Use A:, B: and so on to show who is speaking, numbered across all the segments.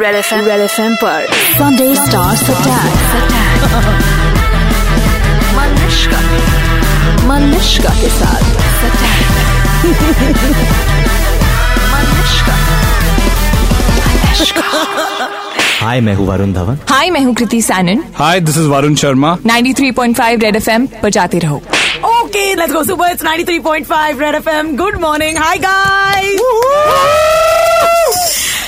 A: Red F M Red F M पर Sunday stars attack Malishka Malishka के साथ
B: हाय मैं हूँ वरुण धवन
C: हाय मैं हूँ Kriti Sanon
D: hi this is Varun Sharma
C: 93.5 Red FM पर जाते रहो.
E: Okay, let's go super. It's 93.5 Red FM. Good morning Hi guys.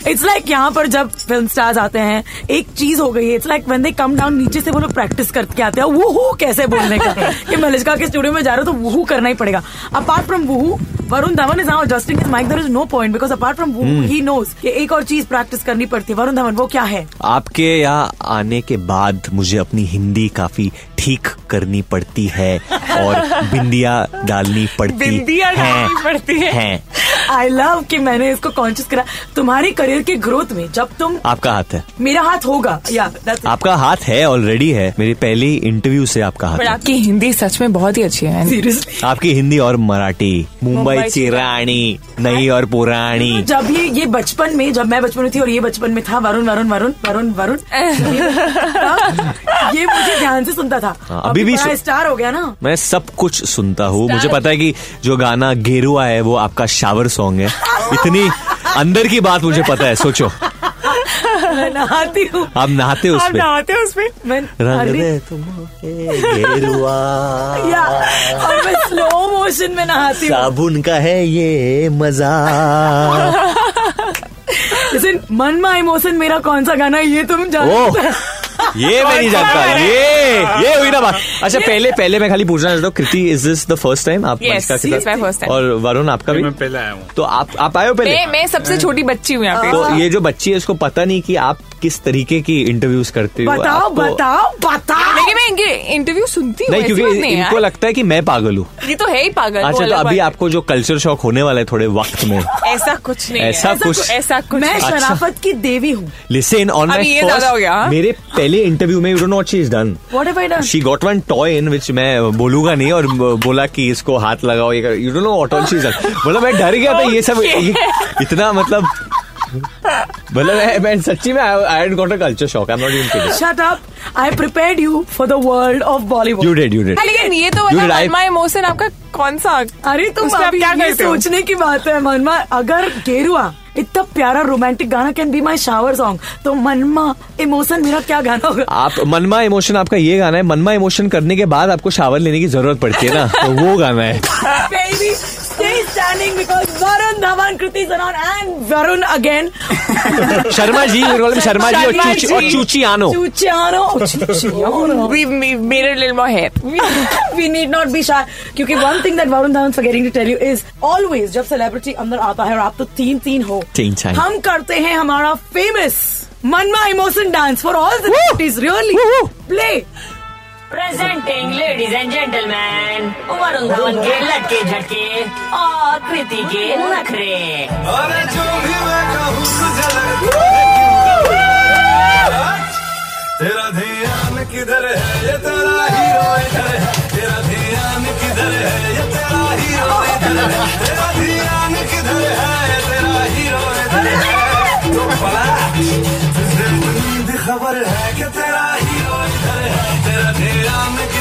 E: It's like like यहाँ पर जब फ़िल्म स्टार्स आते हैं एक चीज़ हो गई है। It's like when they come down नीचे से वो लोग प्रैक्टिस करके आते हैं। वूहू कैसे बोलने का? कि मलिश्का के स्टूडियो में जा रहे हो तो वूहू करना ही पड़ेगा। Apart from woohoo Varun Dhawan is now adjusting his mic there is no point because apart from woohoo he knows कि एक और चीज़ प्रैक्टिस करनी पड़ती है। वरुण धवन वो क्या है?
B: आपके यहाँ आने के बाद मुझे अपनी हिंदी काफ़ी ठीक करनी पड़ती है और बिंदिया डालनी पड़ती
E: बिंदिया
B: है,
E: डालनी पड़ती है।
B: है।
E: आई लव कि मैंने इसको कॉन्शियस करा। तुम्हारी करियर के ग्रोथ में जब तुम
B: आपका हाथ है।
E: मेरा हाथ होगा या
B: आपका हाथ है ऑलरेडी है। मेरी पहली इंटरव्यू से आपका हाथ
C: आपकी हिंदी सच में बहुत ही अच्छी है
E: सीरियसली
B: आपकी हिंदी और मराठी मुंबई की रानी नई और पुरानी।
E: जब ये ये बचपन में जब मैं बचपन में थी और ये बचपन में था वरुण वरुण वरुण वरुण वरुण। ये मुझे ध्यान से सुनता था।
B: हाँ, अभी भी
E: स्टार हो गया ना।
B: मैं सब कुछ सुनता हूँ। मुझे पता है कि जो गाना गेरुआ है वो आपका शावर सॉन्ग है। इतनी अंदर की बात मुझे पता है सोचो।
E: नहाती हूँ।
B: आप नहाते हो
E: आप नहाते हो उसमें मैं और मैं स्लो मोशन में नहाती हूँ।
B: साबुन का है ये मज़ा।
E: मन मा इमोशन मेरा कौन सा गाना है ये तुम जानते हो
B: ये मैं नहीं जानता। ये ये हुई ना बात। अच्छा पहले पहले मैं खाली पूछना चाहता हूँ Kriti is this the first time आप
C: Yes,
B: के. और वरुण आपका भी?
D: मैं पहले आया हूँ।
B: तो आप आप आए हो पहले?
C: मैं मैं सबसे छोटी बच्ची हूँ यहाँ पे।
B: तो ये जो बच्ची है उसको पता नहीं कि आप किस तरीके की इंटरव्यूज़ करते हो।
E: बताओ बताओ बताओ।
C: लेकिन मैं इनके इंटरव्यू सुनती हूँ
B: नहीं क्योंकि
C: है
B: इनको लगता है कि मैं पागल हूँ।
C: ये तो है ही पागल
B: अच्छा तो अभी आपको जो कल्चर शॉक होने वाला है थोड़े वक्त में।
C: ऐसा कुछ नहीं
B: ऐसा कुछ-
C: ऐसा कुछ
E: मैं शराफत की देवी हूँ।
B: लिसन ऑन
C: अभी
B: माय
C: ये ज़्यादा हो गया, हाँ?
B: मेरे पहले इंटरव्यू में you don't know what she is done
E: what have I done
B: she got one toy in which मैं बोलूँगा नहीं और बोला कि इसको हाथ लगाओ ये you don't know what all she is done मतलब मैं डर गया था ये सब इतना मतलब मतलब मैं, मैं सच्ची में I got a culture shock I am not even kidding
E: shut up I prepared you for the world of Bollywood
B: you did you did
C: लेकिन ये तो
B: You did,
C: इमोशन आपका कौन सा?
E: अरे तुम
C: क्या?
E: सोचने की बात है मनमा। अगर गेरुआ इतना प्यारा रोमांटिक गाना can be my shower song तो मनमा इमोशन मेरा क्या गाना होगा?
B: आप मनमा इमोशन आपका ये गाना है मनमा इमोशन करने के बाद आपको शावर लेने की ज़रूरत पड़ती है ना? तो वो गाना है।
E: standing because Varun Dhawan, Kriti Saran and Varun again.
B: Sharma ji मेरे को लगा शर्मा जी और
E: शर्मा
B: चूची
E: जी।
B: और चूची आनो
E: Chuchiano. Oh, Chuchiano.
C: We we made a little more hair.
E: we need not be shy क्योंकि one thing that Varun Dhawan is forgetting to tell you is always जब celebrity अंदर आता है और आप तो तीन तीन हो
B: तीन चार।
E: हम करते हैं हमारा famous मनमा emotion dance for all the celebrities really play
F: presenting ladies and gentleman Varun Dhawan के लटके झटके और कृति के नखरे।
G: अरे जो भी मैं कहूँ? तेरा ध्यान किधर है? ये तेरा हीरो इधर है। तेरा ध्यान किधर है? ये तेरा हीरो इधर है। तेरा ध्यान किधर है? तेरा हीरो इधर है। तो खबर है कि तेरा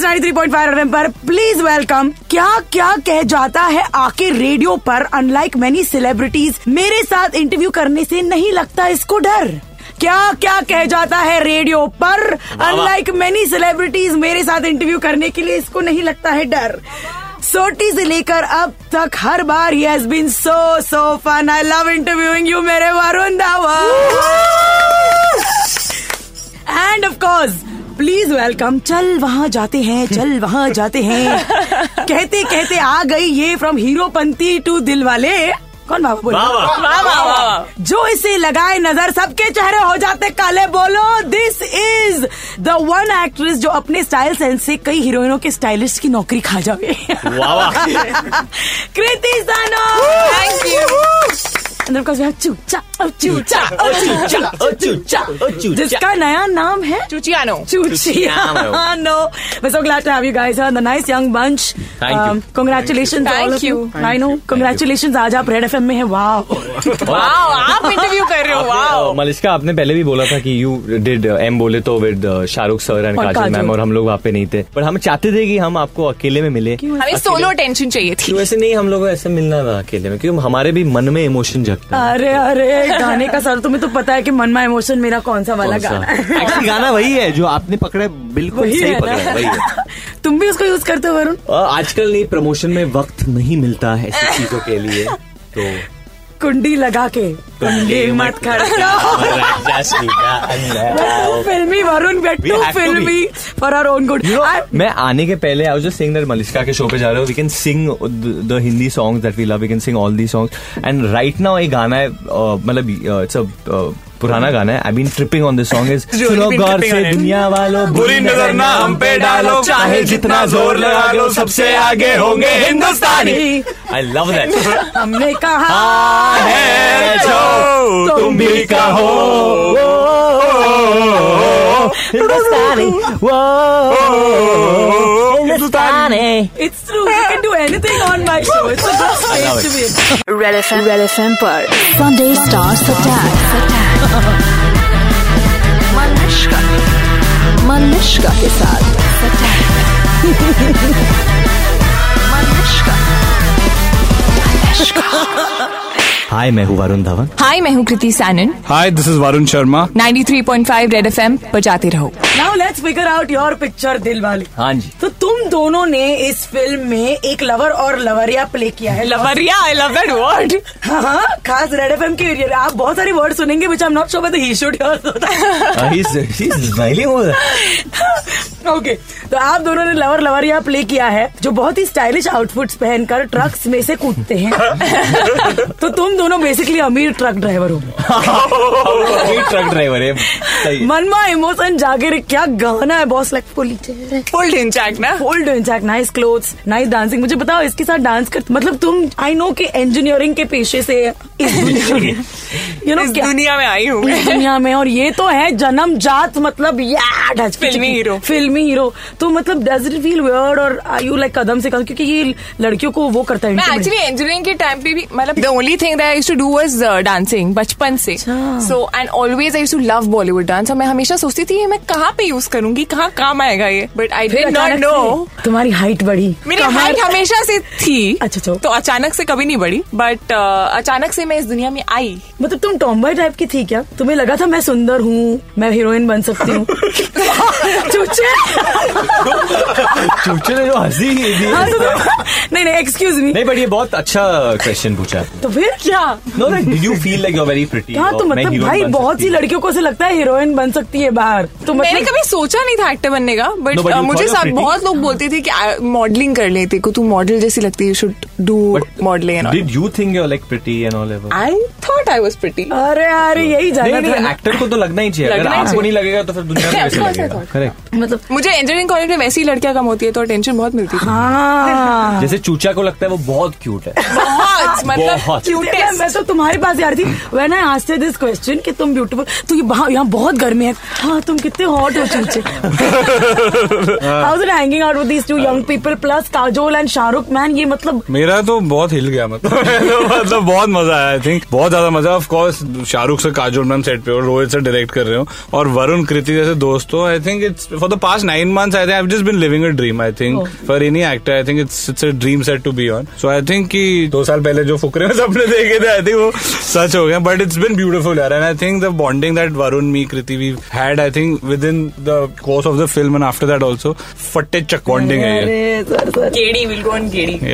E: इट्स 93.5 एफएम पर प्लीज़ वेलकम क्या क्या कह जाता है आके रेडियो पर अनलाइक मेनी सेलिब्रिटीज मेरे साथ इंटरव्यू करने से नहीं लगता इसको डर? क्या क्या कह जाता है रेडियो पर अनलाइक मेनी सेलिब्रिटीज मेरे साथ इंटरव्यू करने के लिए इसको नहीं लगता है डर? सोटी से लेकर अब तक हर बार ही has been so so fun I love interviewing you मेरे Varun Dhawan and of course please welcome चल वहाँ जाते हैं चल वहाँ जाते हैं। कहते कहते आ गई ये फ्रॉम हीरोपंती टू दिल वाले कौन बाबा बोलो
C: वाह वाह। वाह
E: जो इसे लगाए नज़र सबके चेहरे हो जाते काले। बोलो this is the one actress जो अपने स्टाइल सेंस से कई हीरोइनों के स्टाइलिस्ट की नौकरी खा जावे।
B: वाह वाह।
E: कृति सानो।
C: Thank you.
E: चूचा ओ चूचा ओ चूचा ओ चूचा जिसका नया नाम है
C: चुचियानो
E: Chuchiano. We're so glad to have you guys here, the nice young bunch.
B: Thank you.
E: Um, congratulations
C: Thank
E: all of you.
C: you.
E: I know. Congratulations. आज आप रेड एफएम में हैं. Wow.
C: वाह आप इंटरव्यू कर रहे हो वाह
B: मलिश्का आपने पहले भी बोला था कि यू डिड एम बोले तो विद शाहरुख सर एंड
E: और
B: काजल। मैम और हम लोग वहाँ पे नहीं थे पर हम चाहते थे कि हम आपको अकेले में मिले
C: हमें सोलो टेंशन चाहिए थी
B: ऐसे नहीं हम लोग को ऐसे मिलना था अकेले में क्योंकि हमारे भी मन में इमोशन जगता
E: अरे अरे गाने का सर तुम्हें तो पता है कि मन में इमोशन मेरा कौन सा वाला गाना है।
B: एक्चुअली गाना वही है जो आपने पकड़े बिल्कुल
E: वही
B: सही
E: है
B: पकड़ा है, वही है।
E: तुम भी उसको यूज़ करते हो वरुण?
B: आजकल नहीं प्रमोशन में वक्त नहीं मिलता है ऐसी चीज़ों के लिए तो
E: कुंडी लगा के। कुंडी मत खड़का फिल्मी वरुण
B: be.
E: फिल्मी फॉर आवर ओन गुड
B: मैं आने के पहले I was just saying that Malishka के शो पे जा रहे हो we can sing the Hindi songs that we love we can sing all the songs and right now ये गाना है मतलब इट्स अ पुराना गाना है I been tripping on this song is सुनो गौर से दुनिया वालों
G: बुरी नज़र ना हम पे डालो चाहे जितना ज़ोर लगा लो सबसे आगे होंगे हिंदुस्तानी।
B: आई लव दैट
E: हमने कहा
B: हाँ
G: तुम भी कहो।
B: हिंदुस्तानी। वो
E: It's
A: Sunday stars attack. Manishka के साथ Manishka
B: हाय मैं हूँ वरुण धवन।
C: हाय मैं हूँ Kriti Sanon
G: Hi, this is Varun Sharma.
C: 93.5 Red FM बजाते रहो।
E: Now let's figure out your picture दिल वाली।
B: हाँ जी।
E: तो तुम दोनों ने इस फ़िल्म में एक लवर और लवरिया प्ले किया है।
C: लवरिया आई लव दैट वर्ड
E: हाँ हाँ खास रेड एफएम के एरिया आप बहुत सारे वर्ड सुनेंगे which I am not sure but he should
B: smiling
E: okay तो आप दोनों ने लवर लवरिया प्ले किया है जो बहुत ही स्टाइलिश आउटफिट्स पहनकर ट्रक्स में से कूदते हैं। तो तुम दोनों बेसिकली अमीर ट्रक ड्राइवर हो।
B: अमीर ट्रक ड्राइवर है। सही
E: मनमा इमोशन जागे क्या गाना है बॉस लाइक फुल
C: फुल ना?
E: ओल्ड इंचैक नाइस क्लोथ्स नाइस डांसिंग मुझे बताओ इसके साथ डांस कर मतलब तुम आई नो के इंजीनियरिंग के पेशे से यू नो
C: दुनिया में आई हूँ
E: दुनिया में और ये तो है जन्म जात मतलब
C: फिल्मी हीरो।
E: फिल्मी हीरो तो मतलब डज इट फील वियर्ड और आई यू लाइक कदम से कदम? क्योंकि ये लड़कियों को वो करता है
C: मैं एक्चुअली इंजीनियरिंग के टाइम पे भी मतलब the only thing that I used to do was dancing बचपन से। So and always I used to love Bollywood dance और मैं हमेशा सोचती थी मैं कहाँ पे यूज़ करूँगी? कहाँ काम आएगा ये? But I did not know
E: तुम्हारी हाइट बढ़ी।
C: मेरी हाइट हमेशा से थी।
E: अच्छा, अच्छा।
C: तो अचानक से कभी नहीं बढ़ी। बट अचानक से मैं इस दुनिया में आई।
E: मतलब तुम टॉम्बॉय टाइप की थी क्या? तुम्हें लगा था मैं सुंदर हूँ मैं हीरोइन बन सकती हूँ? चूचे?
B: चूचे ने जो हँसी की थी।
E: हाँ, तो तुम- नहीं नहीं एक्सक्यूज मी
B: नहीं बट ये बहुत अच्छा क्वेश्चन पूछा
E: तो फिर क्या?
B: No did you feel like you very pretty
E: हाँ तो मतलब भाई बहुत सी लड़कियों को से लगता है हीरोइन बन सकती है बाहर। तो
C: मैंने
E: मतलब
C: कभी सोचा नहीं था एक्टर बनने का बट
B: No, but you
C: मुझे सब बहुत लोग बोलते थे कि मॉडलिंग कर लेते को तू मॉडल जैसी लगती है should do modelling and
B: did you think you like pretty and all ever
C: I thought I was pretty
E: अरे अरे यही
B: नहीं
E: जाना
B: नहीं
E: था ना।
B: एक्टर को तो लगना ही चाहिए। अगर
C: लगना ही
B: आपको
C: चाहिए।
B: नहीं लगेगा तो फिर दुनिया में कैसे
C: I
B: लगेगा?
C: thought.
B: करेक्ट
E: मतलब
C: मुझे इंजीनियरिंग कॉलेज में वैसी लड़कियाँ कम होती है तो टेंशन बहुत मिलती थी।
E: हाँ।
B: जैसे चूचा को लगता है वो बहुत क्यूट है।
C: बहुत बहुत। मतलब।
E: मैं, मैं तो तुम्हारे पास यार थी। When I asked this question कि तुम ब्यूटीफुल तो ये यहाँ बहुत गर्मी है। हाँ तुम कितने हॉट हो चूचे। How it hanging out with these two young people plus Kajol and Shahrukh man ये मतलब
D: मेरा तो बहुत हिल गया मतलब। मतलब बहुत मज़ा आया आई थिंक बहुत ज़्यादा मज़ा। ऑफ़ कोर्स शाहरुख से काजोल मैम सेट पे और रोहित से डायरेक्ट कर रहे हो। और वरुण कृति जैसे दोस्तों I think it's for the past nine months I think just been living a dream I think for any actor I think it's it's a dream set to be on so I think कि दो साल पहले जो फुकरे में सपने देखे थे I think वो सच हो गया। बट इट्स बिन ब्यूटीफुल यार। And I think the bonding that Varun me Kriti we had I think within the course of the film and after that also फटे चक बॉन्डिंग है.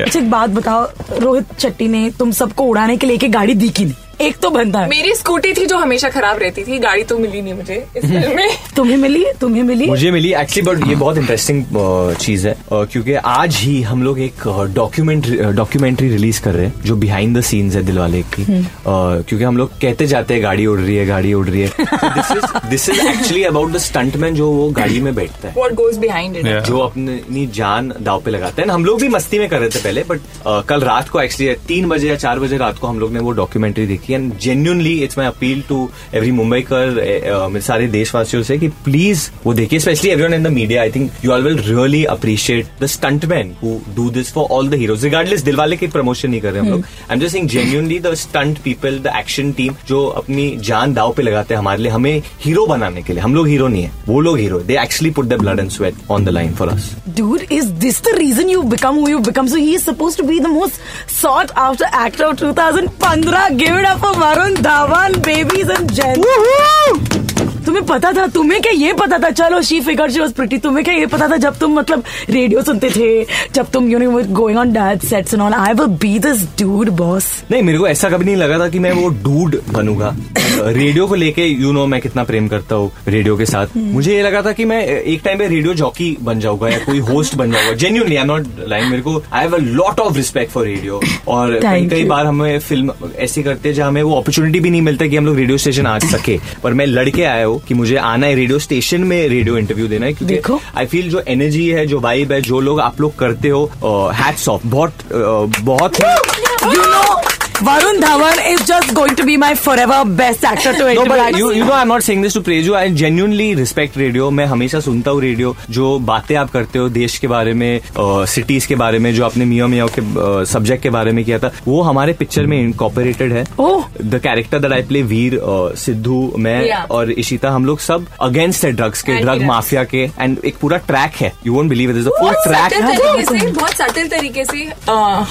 E: अच्छा एक बात बताओ रोहित शेट्टी ने तुम सबको उड़ाने के लिए गाड़ी दी की नहीं? एक तो बनता है।
C: मेरी स्कूटी थी जो हमेशा खराब रहती थी गाड़ी तो मिली नहीं मुझे इस फ़िल्म में।
E: तुम्हें मिली? तुम्हें मिली?
B: मुझे मिली एक्चुअली बट ये बहुत इंटरेस्टिंग चीज़ है। अ, क्योंकि आज ही हम लोग एक डॉक्यूमेंट डॉक्यूमेंट्री रिलीज़ कर रहे हैं जो बिहाइंड द सीन्स है दिलवाले की। अ, क्योंकि हम लोग कहते जाते हैं गाड़ी उड़ रही है गाड़ी उड़ रही है। This is this is actually about the stuntman जो वो गाड़ी में बैठता है।
C: व्हाट गोज बिहाइंड इट
B: जो अपनी जान दाव पे लगाते हैं। हम लोग भी मस्ती में कर रहे थे पहले बट कल रात को एक्चुअली तीन बजे या चार बजे रात को हम लोग ने वो डॉक्यूमेंट्री देखी। And genuinely it's my appeal to every Mumbai कर सारे देशवासियों से कि प्लीज़ वो देखिए specially everyone in the media I think you all will really appreciate the stuntman who do this for all the heroes regardless Dilwale की promotion नहीं कर रहे हम लोग I am just saying genuinely the stunt people the action team जो अपनी जान दाव पे लगाते हैं हमारे लिए हमें हीरो बनाने के लिए। हम लोग हीरो नहीं है वो लोग hero they actually put the blood and sweat on the line for us
E: Dude, is this the reason you've become who you've become? So he is supposed to be the most sought after actor of 2015. Give it up Varun Dhawan, babies and gents. तुम्हें पता था तुम्हें क्या ये पता था? चलो she figure she was pretty तुम्हें क्या ये पता था जब तुम मतलब रेडियो सुनते थे जब तुम you know going on dad sets and all I will be this dude boss
B: नहीं मेरे को ऐसा कभी नहीं लगा था कि मैं वो डूड बनूँगा। रेडियो को लेके यू नो मैं कितना प्रेम करता हूँ रेडियो के साथ। मुझे ये लगा था कि मैं एक टाइम पे रेडियो जॉकी बन जाऊँगा या कोई होस्ट बन जाऊँगा। जेन्यूनली आई नॉट लाइन मेरे को I have a lot of respect for radio और कई कई बार हमें फ़िल्म ऐसी करते हैं जहाँ हमें वो अपॉर्चुनिटी भी नहीं मिलता कि हम लोग रेडियो स्टेशन आ सके। पर मैं लड़के आया हूँ कि मुझे आना है रेडियो स्टेशन में रेडियो इंटरव्यू देना है क्योंकि
E: देखो।
B: आई फील जो एनर्जी है जो वाइब है जो लोग आप लोग करते हो हैट्स ऑफ़ बहुत बहुत ही
E: you know Varun Dhawan is just going to be my forever best actor too
B: No, but you, you know, I'm not saying this to praise you. I genuinely respect radio. मैं हमेशा सुनता हूँ radio जो बातें आप करते हो देश के बारे में सिटीज़ के बारे में जो आपने मियाँ मियाँ के सब्जेक्ट के बारे में किया था वो हमारे पिक्चर में इनकॉपरेटेड है.
E: Oh.
B: The character that I play Veer Sidhu मैं और इशिता हम लोग सब अगेंस्ट है ड्रग्स के ड्रग माफिया के एंड एक पूरा ट्रैक है. You won't believe it is full track
C: बहुत सटल तरीके से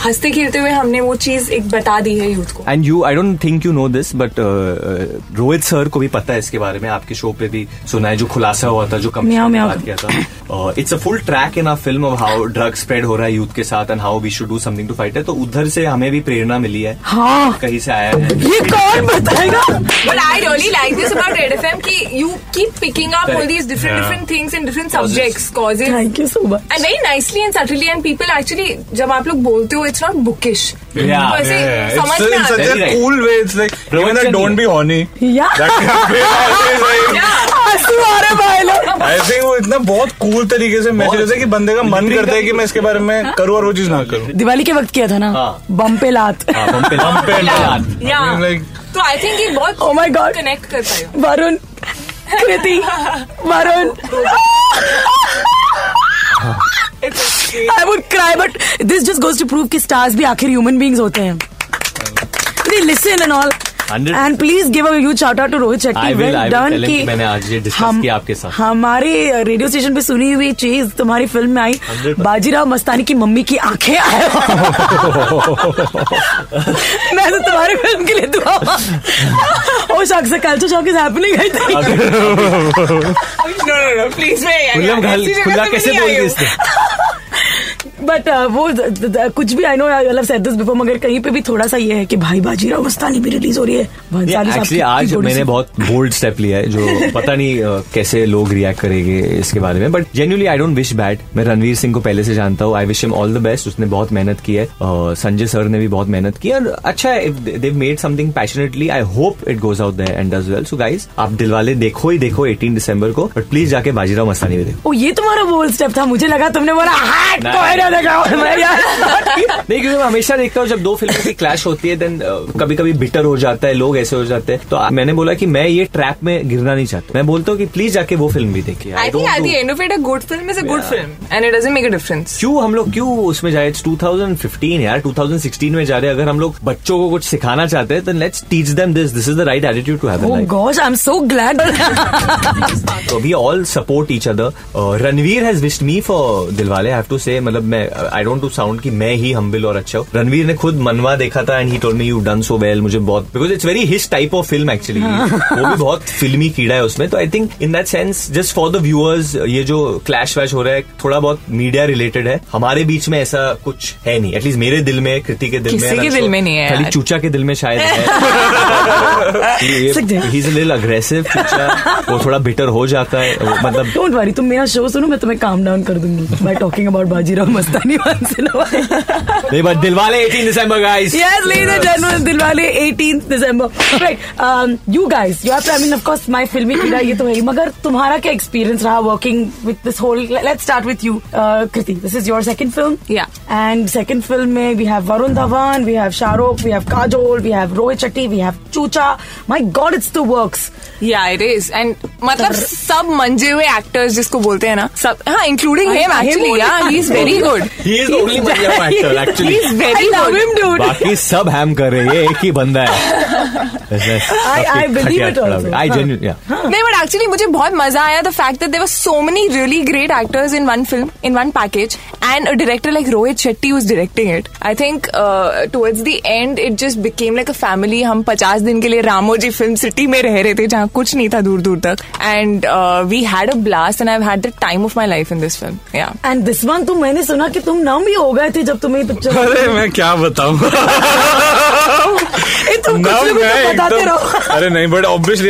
C: हँसते खेलते हुए हमने वो चीज़ एक बता दी मिलती है यूथ को।
B: And you I don't think you know this but Rohit sir को भी पता है इसके बारे में। आपके शो पे भी सुना है जो खुलासा हुआ था जो कम किया था। It's a full track in our film of how drug spread हो रहा है यूथ के साथ and how we should do something to fight है तो उधर से हमें भी प्रेरणा मिली है।
E: हाँ।
B: कहीं से आया है।
E: ये कौन बताएगा?
C: But I really like this about Red FM की you keep
B: picking
C: up all
D: these
C: different different things in
B: different
C: subjects causes
E: thank you so much
C: and very nicely and subtly and people actually जब आप लोग बोलते हो it's not bookish
B: Yeah.
C: ऐसे
D: Yeah, it's,
C: में
D: it's
C: आता
D: such
C: है.
B: Very right.
D: cool way. It's like even that
B: Pravachan
D: don't be horny.
E: या
D: That
E: आँसू आ रहे भाई लोग
D: आई थिंक वो इतना बहुत कूल तरीके से मैसेज है कि बंदे का मन करता है कि मैं इसके बारे में करूँ और वो चीज़ ना करूँ
E: दिवाली के वक्त किया था ना
B: हाँ।
E: बम पे लात
B: हाँ, बम पे बम पे लात।
C: तो I think ये बहुत
E: Oh my God.
C: connect कर पाएगा.
E: Varun Kriti Varun I would cry but this just goes to prove कि स्टार्स भी आखिर ह्यूमन बींग्स होते हैं। They listen and all
B: 100
E: and please give a huge shout out to Rohit Shetty well done कि
B: मैंने आज ये
E: हम-
B: किया आपके साथ।
E: हमारे रेडियो स्टेशन पे सुनी हुई चीज़ तुम्हारी फ़िल्म में आई। बाजीराव मस्तानी की मम्मी की आँखें आए। मैं तो तुम्हारी फ़िल्म के लिए दुआ। ओ शख्स से culture shock is happening I think
C: No no no please मैं
B: खुला कैसे बोल दी इसने?
E: बट वो द- द- कुछ भी I know I love said this before मगर कहीं पे भी थोड़ा सा ये है कि भाई बाजीराव मस्तानी भी रिलीज़ हो रही है।
B: एक्चुअली आज मैंने बहुत बोल्ड स्टेप लिया है जो पता नहीं कैसे लोग रिएक्ट करेंगे इसके बारे में but genuinely I don't wish bad मैं रणवीर सिंह को पहले से जानता हूँ I wish him all the best उसने बहुत मेहनत की है संजय सर ने भी बहुत मेहनत की और अच्छा है they made something passionately I hope it goes out and does well so guys आप दिलवाले देखो ही देखो 18 दिसंबर को बट प्लीज़ जाके बाजीराव मस्तानी भी देखो।
E: ये तुम्हारा बोल्ड स्टेप था मुझे लगा तुमने बोला हाँ
B: नहीं।
E: मैंने कहा मैं यार
B: नहीं क्योंकि मैं हमेशा देखता हूँ जब दो फ़िल्मों की क्लैश होती है देन कभी कभी बिटर हो जाता है लोग ऐसे हो जाते हैं। तो मैंने बोला कि मैं ये ट्रैप में गिरना नहीं चाहता। मैं बोलता हूँ कि प्लीज़ जाके वो फ़िल्म भी देखिए।
C: I
B: I
C: think
B: don't
C: at
B: do-
C: the end of it, a good film is a good film, and it doesn't make a difference.
B: क्यों हम लोग क्यों उसमें जाए? 2015 यार 2016 में जा रहे हैं। अगर हम लोग बच्चों को कुछ सिखाना चाहते हैं तो let's teach them this this is the right attitude to have
E: Oh gosh, I'm so glad.
B: So we all support each other. Uh, Ranveer has wished me for Dilwale I have to say मतलब मैं I don't to sound कि मैं ही हम्बिल और अच्छा हूँ। रणवीर ने खुद मनवा देखा था and he told me you done so well मुझे बहुत because it's very his type of film actually वो भी बहुत फिल्मी कीड़ा है उसमें। तो I think in that sense just for the viewers ये जो क्लैश वैश हो रहा है थोड़ा बहुत मीडिया रिलेटेड है। हमारे बीच में ऐसा कुछ है नहीं। एटलीस्ट मेरे दिल में कृति के दिल में
C: के दिल में नहीं है
B: खाली चूचा के दिल में शायद है। अग्रेसिव चूचा। वो थोड़ा बिटर हो जाता है। मतलब
E: डोंट वरी तुम मेरा शो सुनो मैं तुम्हें काम डाउन कर दूँगी। By talking about Bajirao Mastani once in a while.
B: नहीं but Dilwale 18 December guys
E: Yes, ladies and gentlemen, Dilwale 18th December. Right, you you you you have to, I mean, of course, कीड़ा ये तो है मगर तुम्हारा क्या एक्सपीरियंस रहा working with this whole let's start with you Kriti. This is your second film
C: Yeah.
E: And second film में we have Varun Dhawan we have Shahrukh we have Kajol we have Rohit Shetty we have Choocha my god it's the works
C: Yeah, it is. And मतलब सब मंजे हुए actors जिसको बोलते हैं ना सब हाँ including him
E: him
C: actually yeah he is very good
B: he is only actor actually
E: I love
C: good.
B: बाकी सब हैम कर रहे हैं। ये एक ही बंदा है।
E: I believe it
B: आई
E: हाँ.
C: नहीं बट एक्चुअली मुझे बहुत मज़ा आया the fact that there were so many really great actors in one film in one package and a director like Rohit Shetty was directing it I think towards the end it just became like a family हम पचास दिन के लिए Ramoji film city में रह रहे थे जहाँ कुछ नहीं था दूर दूर तक। And we had a blast and I had the time of my life in this film या
E: एंड दिस वन तो मैंने सुना कि तुम नम भी हो गए थे जब तुम्हें पिक्चर
D: अरे मैं क्या बताऊँ? अरे नहीं बट ऑब्वियसली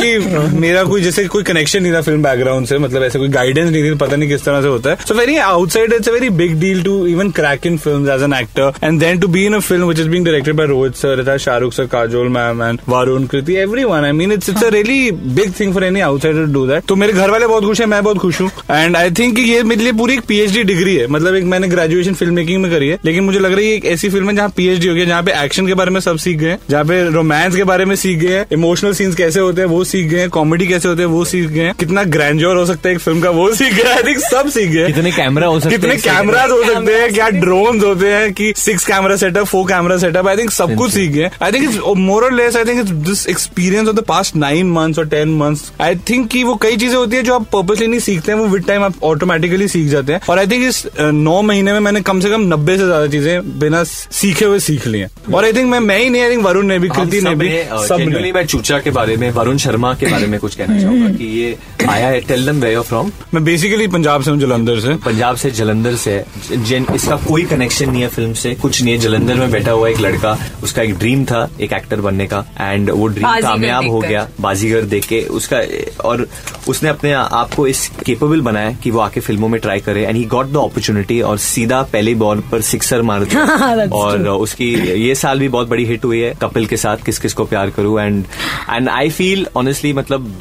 D: कि मेरा कोई जैसे कोई कनेक्शन नहीं था फ़िल्म बैकग्राउंड से मतलब ऐसे कोई गाइडेंस नहीं थी पता नहीं किस तरह से होता है। So very outside it's a very big deal to even crack in film as an actor and then to be in a film which is being directed by Rohit sir Shahrukh sir Kajol ma'am and Varun Kriti everyone I mean it's it's a really big thing for any outsider to do that तो मेरे घर वाले बहुत खुश है मैं बहुत खुश हूँ। एंड आई थिंक ये मेरे लिए पूरी एक पीएचडी डिग्री है। मतलब एक मैंने ग्रेजुएशन फ़िल्म मेकिंग में करी है लेकिन मुझे लग रही है एक ऐसी फ़िल्म है जहाँ पीएचडी हो गया जहाँ पे एक्शन के बारे में सब सीख गए जहाँ पे रोमांस के बारे में सीख गए इमोशनल सीन्स कैसे होते हैं वो सीख गए कॉमेडी कैसे होते हैं वो सीख गए कितना ग्रैंडोर हो सकता है एक फ़िल्म का वो सीख गए आई थिक सब सीख गए
B: कितने कैमरा हो सकते
D: कितने कैमराज हो सकते हैं क्या ड्रोन होते हैं कि six camera setup four camera setup I think सब कुछ सीख गए आई थिंक इट्स मोर और less I think it's this experience of the past nine months और टेन मंथ्स आई थिंक कि वो कई चीज़ें होती है जो आप पर्पसली नहीं सीखते हैं वो विद टाइम आप ऑटोमेटिकली सीख जाते हैं। और आई थिंक इस नौ महीने में मैंने कम से कम नब्बे से ज़्यादा चीज़ें बिना सीखे हुए सीख ली हैं। और आई थिंक मैं मैं ही नहीं आई थिंक वरुण ने भी कृति ने भी सब
B: genuinely
D: ने
B: मैं चूचा के बारे में वरुण शर्मा के बारे में कुछ कहना चाहूँगा कि ये आया है टेल देम वेयर फ्रॉम
D: मैं बेसिकली पंजाब से हूँ जलंधर से।
B: पंजाब से जलंधर से। जिन इसका कोई कनेक्शन नहीं है फ़िल्म से कुछ नहीं है। जलंधर में बैठा हुआ एक लड़का उसका एक ड्रीम था एक एक्टर बनने का। एंड वो ड्रीम कामयाब हो गया बाजीगर देख के। उसका और उसने अपने आप को इस केपेबल बनाया कि वो आके फ़िल्मों में ट्राई करे। And he got the opportunity और सीधा पहले बॉल पर सिक्सर मार दिया। और उसकी ये साल भी बहुत बड़ी हिट हुई है कपिल के साथ किस किस को प्यार करूँ and and I feel honestly मतलब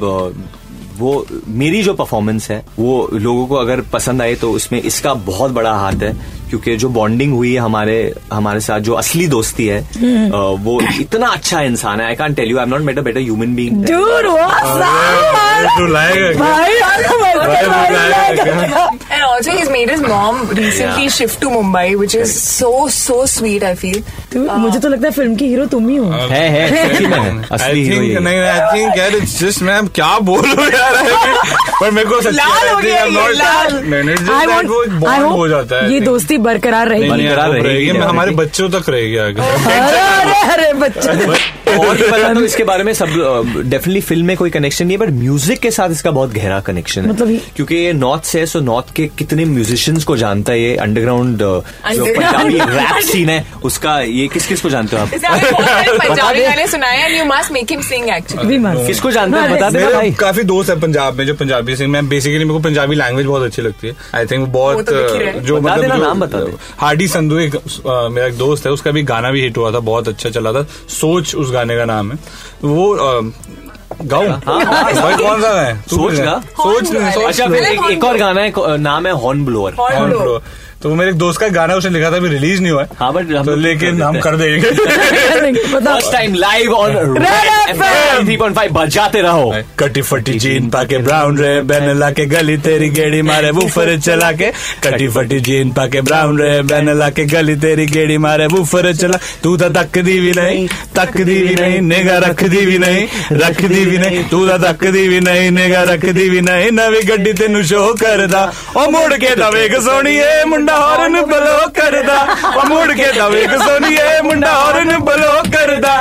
B: वो मेरी जो परफॉर्मेंस है वो लोगों को अगर पसंद आए तो उसमें इसका बहुत बड़ा हाथ है क्योंकि जो बॉन्डिंग हुई है हमारे हमारे साथ जो असली दोस्ती है अ, वो इतना अच्छा इंसान है I can tell you I am not met a better human being?
E: भाई,
C: also, he's made his mom recently
B: Yeah.
C: shift to Mumbai, which is so so sweet. I feel.
E: Dude, मुझे तो लगता है फ़िल्म की hero तुम ही हो
B: है है में असली हीरो
D: नहीं आई थिंक यार इट्स जस्ट मैं क्या बोलूँ यार पर मेरे को सच्ची
C: लाल हो गया ये, लाल।
D: मैंने
E: want-
D: वो
E: I
D: हो जाता है
E: ये दोस्ती बरकरार रहेगी
B: बरकरार रहेगी,
D: रहेगी मैं हमारे बच्चों तक रहेगी आगे
E: अरे अरे बच्चे
B: और तो इसके बारे में सब डेफिनेटली फ़िल्म में कोई कनेक्शन नहीं है बट म्यूज़िक के साथ इसका बहुत गहरा कनेक्शन है
E: मतलब
B: क्योंकि ये नॉर्थ से है सो नॉर्थ के कितने म्यूजिशियंस को जानता है ये अंडरग्राउंड जो पंजाबी रैप सीन है उसका ये किस किस को जानते हो आप?
C: हमें पंजाबी गाने सुनाए must make him sing actually.
E: भी मस्त
B: किसको जानते हो? बता देना भाई।
D: काफ़ी दोस्त है पंजाब में जो पंजाबी सिंग मैं बेसिकली मेरे को पंजाबी लैंग्वेज बहुत अच्छी लगती है। आई थिंक
C: वो
D: बहुत
C: तो।
D: जो मतलब
B: नाम बता दे।
D: हार्डी संधु एक मेरा एक दोस्त है उसका भी गाना भी हिट हुआ था बहुत अच्छा चला था। सोच उस गाने का नाम है। वो गाऊं
B: हाँ, हाँ,
D: भाई कौन सा है?
B: सोच
D: है। सोच
B: अच्छा फिर एक, एक और गाना है नाम है हॉर्न ब्लोअर।
D: Horn
C: blow.
D: तो वो मेरे एक दोस्त का गाना उसने लिखा था अभी रिलीज़ नहीं हुआ है।
B: हाँ, हम
D: तो लेकिन हम कर देंगे।
B: First time live on three point five बजाते रहो।
D: कटी फटी जीन पाके ब्राउन रे बैन ला के गली तेरी गेड़ी मारे वूफर चला के कटी फटी जीन पाके ब्राउन रे बैन ला के गली तेरी गेड़ी मारे वूफर चला। तू तो तक दी भी नहीं तक दी भी नहीं निगा रख दी भी नहीं रख दी भी नहीं। तू तो तक दी भी नहीं निगा रख दी भी नहीं। नवी गड्डी तेनु शो करदा। ओ मुड़ के दवेग सोणीए मुंडा हॉर्न बलो करदा ओ मुड़ के दवेग सोणीए मुंडा हॉर्न बलो करदा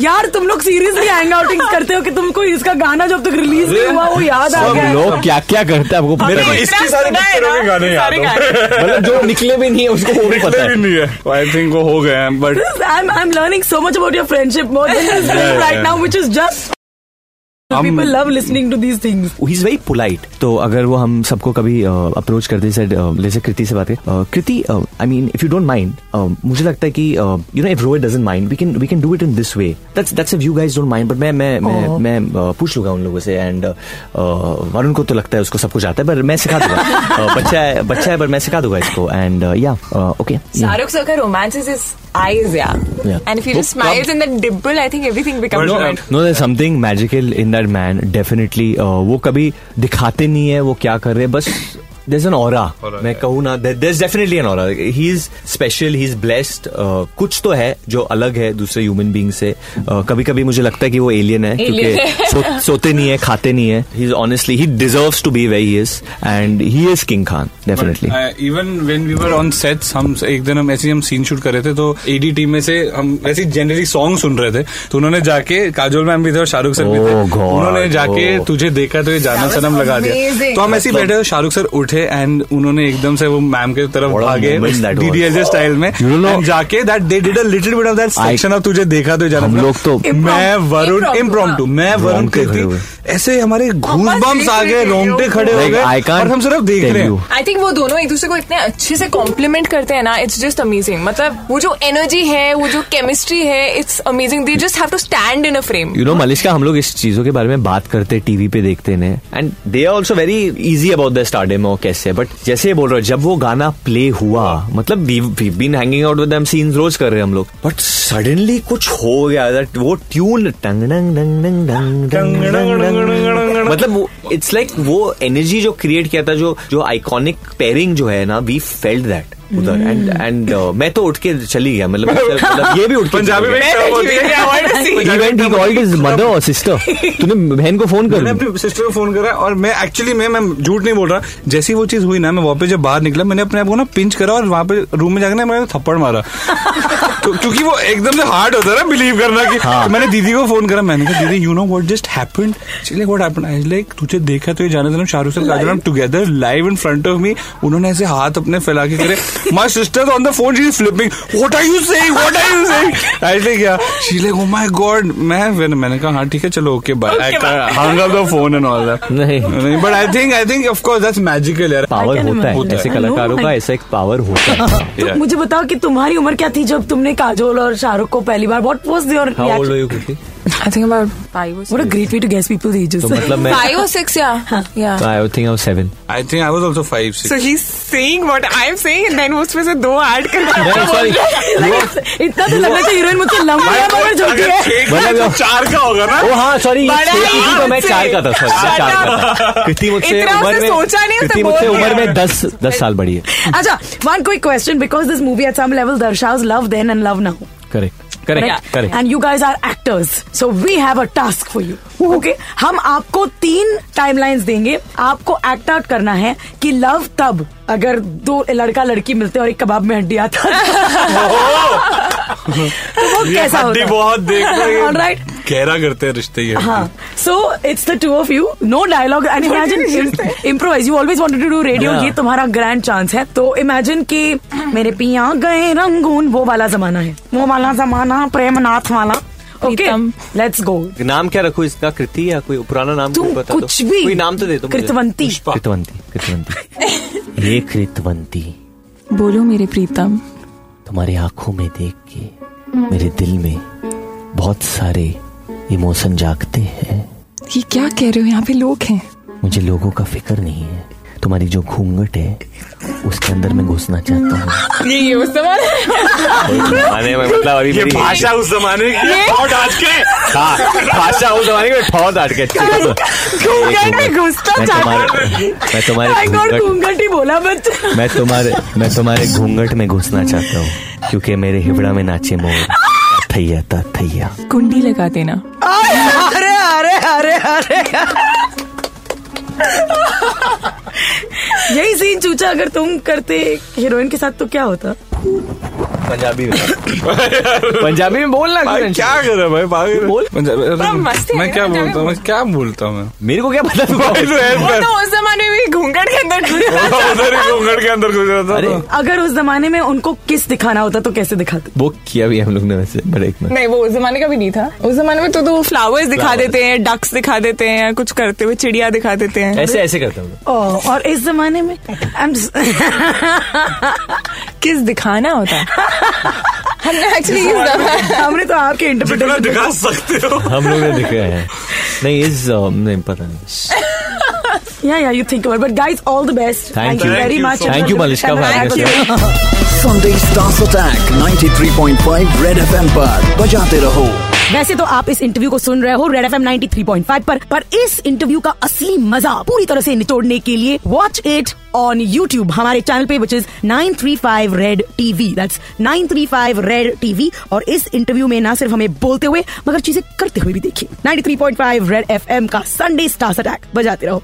E: यार तुम लोग सीरियसली हैंग आउटिंग करते हो कि तुमको इसका गाना जब तक रिलीज़ नहीं हुआ वो याद आ गया
B: लोग क्या क्या करते हैं आपको
D: मेरे को
B: पता है?
D: इसकी सारी पिक्चरों के गाने याद हो
B: मतलब जो निकले भी नहीं है उसको वो भी पता है
D: नहीं है आई थिंक वो हो गए हैं but
E: I'm I'm learning so much about your friendship more than this film
D: yeah,
E: right
D: yeah.
E: now, which is just.
B: हम-
E: People love listening to these things.
B: Is very तो अगर वो हम सबको कभी अप्रोच करते सेड जैसे कृति से बात है Kriti I mean if you don't mind मुझे लगता है कि you know if Rohit doesn't mind we can we can do it in this way that's that's if you guys don't mind but मैं मैं मैं
E: Oh.
B: मैं पूछ लूँगा उन लोगों से एंड वरुण को तो लगता है उसको सब कुछ आता है पर मैं सिखा दूँगा बच्चा है बच्चा है पर मैं सिखा दूँगा इसको एंड या okay
C: Shahrukh Sir ka romance is his eyes, yeah.
B: Yeah.
C: And if he just smiles in that dimple, I think everything becomes good.
B: नो there's something magical in that man man definitely वो कभी दिखाते नहीं है वो क्या कर रहे हैं बस there's an aura.
D: Aura,
B: मैं कहूँ ना there's definitely an aura. He special he blessed. Uh, कुछ तो है जो अलग है दूसरे ह्यूमन बीइंग से. कभी कभी मुझे लगता है कि वो एलियन है क्योंकि सो, सोते नहीं है खाते नहीं है. He is honestly he deserves to be way he is and he is King Khan definitely
D: even when we were on sets हम एक दिन हम ऐसे हम सीन शूट कर रहे थे तो एडी टीम में से हम ऐसे जनरली सॉन्ग सुन रहे थे तो उन्होंने जाके काजोल मैम भी थे और शाहरुख सर भी थे
B: Oh,
D: उन्होंने जाके
B: Oh.
D: तुझे देखा तो ये जाना सनम लगा दिया। तो हम ऐसे ही बैठे शाहरुख सर उठे एंड उन्होंने एकदम से वो मैम के तरफ़
B: आगे
D: भागे. डीडीएलजे स्टाइल में
B: You know-
D: जाके that they did a little bit of that section of तुझे देखा तो जाना
B: हम लोग तो
D: मैं वरुण इम्प्रोम्प्टू मैं वरुण
B: कहती।
D: ऐसे हमारे घूस बम्स आ गए रोंगटे खड़े हो। गए और हम सिर्फ़ देख रहे हैं।
C: आई थिंक वो दोनों एक दूसरे को इतने अच्छे से कॉम्प्लीमेंट करते हैं ना इट्स जस्ट अमेजिंग मतलब वो जो एनर्जी है वो जो केमिस्ट्री है it's amazing they just have to stand in a frame
B: you know Malishka हम लोग इस चीज़ों के बारे में बात करते टीवी पे देखते हैं and they are also very easy about the stardom और कैसे बट जैसे बोल रहे हो जब वो गाना प्ले हुआ मतलब we been hanging out with them scenes रोज कर रहे हैं हम लोग बट सडनली कुछ हो गया वो ट्यून टंग डंग डंग डंग डंग डंग डंग डंग मतलब इट्स लाइक वो एनर्जी जो क्रिएट किया था जो जो आइकॉनिक पेयरिंग जो है ना वी फेल्ट दैट उधर। एंड एंड मैं तो उठ के चली गया मतलब मतलब ये भी उठ के
D: पंजाबी में होती है।
B: called his mother or sister. तूने बहन को फ़ोन कर
D: मैंने अपनी सिस्टर को फ़ोन करा और मैं एक्चुअली मैं मैं झूठ नहीं बोल रहा। जैसी वो चीज़ हुई ना मैं वापस जब बाहर निकला मैंने अपने आप को ना पिंच करा और वहाँ पे रूम में जाकर ना मैंने थप्पड़ मारा। तो, क्योंकि वो एकदम से हार्ड होता है ना बिलीव करना कि
B: हाँ।
D: तो मैंने दीदी को फ़ोन करा मैंने कहा दीदी you know what just happened like what happened I like तुझे देखा तो ये जाने देना Shahrukh sir Kajol together live in front of me उन्होंने ऐसे हाथ अपने फैला के करे। My sister on the phone she is flipping what are you saying what are you saying I like yeah she like oh my god मैं फिर मैंने कहा हाँ ठीक है चलो okay bye I hung up the phone and all that
B: नहीं।
D: No but I think I think of course that's magical यार।
B: पावर होता है ऐसे कलाकारों का ऐसा एक पावर होता है।
E: तो मुझे बताओ कि तुम्हारी उम्र क्या थी जब तुमने काजोल और शाहरुख को पहली बार what was your
B: How old are Kriti?
C: I think about five और
E: what a great way to guess people's ages
B: तो मतलब मैं
C: फाइव और सिक्स या या
B: I think I 7
D: I think I was also 5 6
C: So he's saying what I'm saying and then उसमें से दो ऐड कर
B: सॉरी
E: इतना तो लग रहा था हीरोइन मुझसे लंबी है मगर छोटी है
B: मतलब
D: चार का होगा ना?
B: ओ हाँ सॉरी
C: बड़ा ही
B: कृति तो मैं
C: मुझसे।
B: चार का था सॉरी मैं चार का था। कृति मुझसे
C: इतना
B: उम्र
C: उसने
B: में
C: सोचा नहीं, उसने
B: कृति
C: बोल
B: मुझसे
C: दिया।
B: उम्र में दस दस साल बड़ी है।
E: अच्छा one quick question because this movie at some level दर्शाओज love then and love now
B: correct correct correct
E: and you guys are actors so we have a task for you okay हम आपको तीन टाइमलाइंस देंगे। आपको act out करना है कि love तब अगर दो लड़का लड़की मिलते हैं और एक कबाब में हड्डी आता तो वो कैसा होता
D: बहुत हैं।
E: Right.
D: गहरा करते हैं रिश्ते ये
E: हाँ so it's the two of you know dialogue and imagine improvise you always wanted to do radio ये तुम्हारा ग्रैंड चांस है. तो इमेजिन कि मेरे पिया गए रंगून वो वाला जमाना है। वो वाला जमाना प्रेमनाथ वाला। ओके। लेट्स गो
B: नाम क्या रखो इसका? कृति या कोई पुराना नाम
E: तुम
B: बता दो?
E: कुछ भी।
B: कोई नाम तो दे दो
E: कृतवंती।
B: कृतवंती कृतवंती। ये कृतवंती।
C: बोलो मेरे प्रीतम।
B: तुम्हारी आँखों में देख के मेरे दिल में बहुत सारे इमोशन जागते हैं।
C: ये क्या कह रहे हो? यहाँ पे लोग हैं।
B: मुझे लोगों का फ़िक्र नहीं है। तुम्हारी जो घूंघट है उसके अंदर मैं घुसना चाहता हूँ।
C: ये ये उस जमाने
B: जमाने में मतलब अभी
D: ये भाषा उस जमाने की और आज के।
B: हाँ, भाषा उस जमाने में ठौर डाट के।
E: घूंघट में घुसता
B: मैं
E: चाहता
B: तुम्हारे मैं तुम्हारे घूंघट
E: घूंघट ही बोला बच्चा
B: मैं तुम्हारे मैं तुम्हारे घूंघट में घुसना चाहता हूँ क्योंकि मेरे हिबड़ा में नाचे मोर। थैया ता थैया
C: कुंडी लगा देना।
E: अरे अरे अरे अरे यही सीन चूचा अगर तुम करते हीरोइन के साथ तो क्या होता?
B: पंजाबी में। पंजाबी में बोलना
D: भाई
B: क्या
D: कर रहा है भाई?
B: बोल।
D: पंजाबी-
C: मस्ती है
D: मैं क्या बोलता हूँ क्या बोलता हूँ मैं?
B: मेरे को क्या पता तू
D: भाई तो
C: तो उस जमाने में भी घूंघट के अंदर
D: उधर ही घूंघट के अंदर घुस रहा था। तो।
E: अगर उस जमाने में उनको किस दिखाना होता तो कैसे दिखाते?
B: वो किया भी हम लोग ने वैसे ब्रेक में
C: नहीं वो उस जमाने का भी नहीं था। उस जमाने में तो तो फ्लावर्स दिखा देते हैं डक्स दिखा देते हैं कुछ करते हुए चिड़िया दिखा देते हैं।
B: ऐसे ऐसे करता हूँ।
E: और इस जमाने में
C: किस दिखाना होता? है हमने एक्चुअली यूज़ जमाने
E: हमने तो आपके इंटरप्रिटेशन
D: दिखा सकते हो।
B: हम लोग ने दिखे हैं। नहीं इस नहीं पता नहीं
E: yeah yeah you think about but guys all the best
B: Thank you.
E: Very
D: Thank you
E: much
B: Thank you, Malishka भाई।
H: Sunday Stars Attack 93.5 Red FM पर। बजाते रहो।
E: वैसे तो आप इस इंटरव्यू को सुन रहे हो Red F M ninety three point five पर पर इस इंटरव्यू का असली मज़ा पूरी तरह से निचोड़ने के लिए वॉच इट ऑन यूट्यूब हमारे चैनल पे which is nine three five Red TV that's nine three five Red TV और इस इंटरव्यू में ना सिर्फ़ हमें बोलते हुए, मगर चीज़ें करते हुए भी देखिए। Ninety three point five Red F M का संडे स्टार्स अटैक बजाते रहो।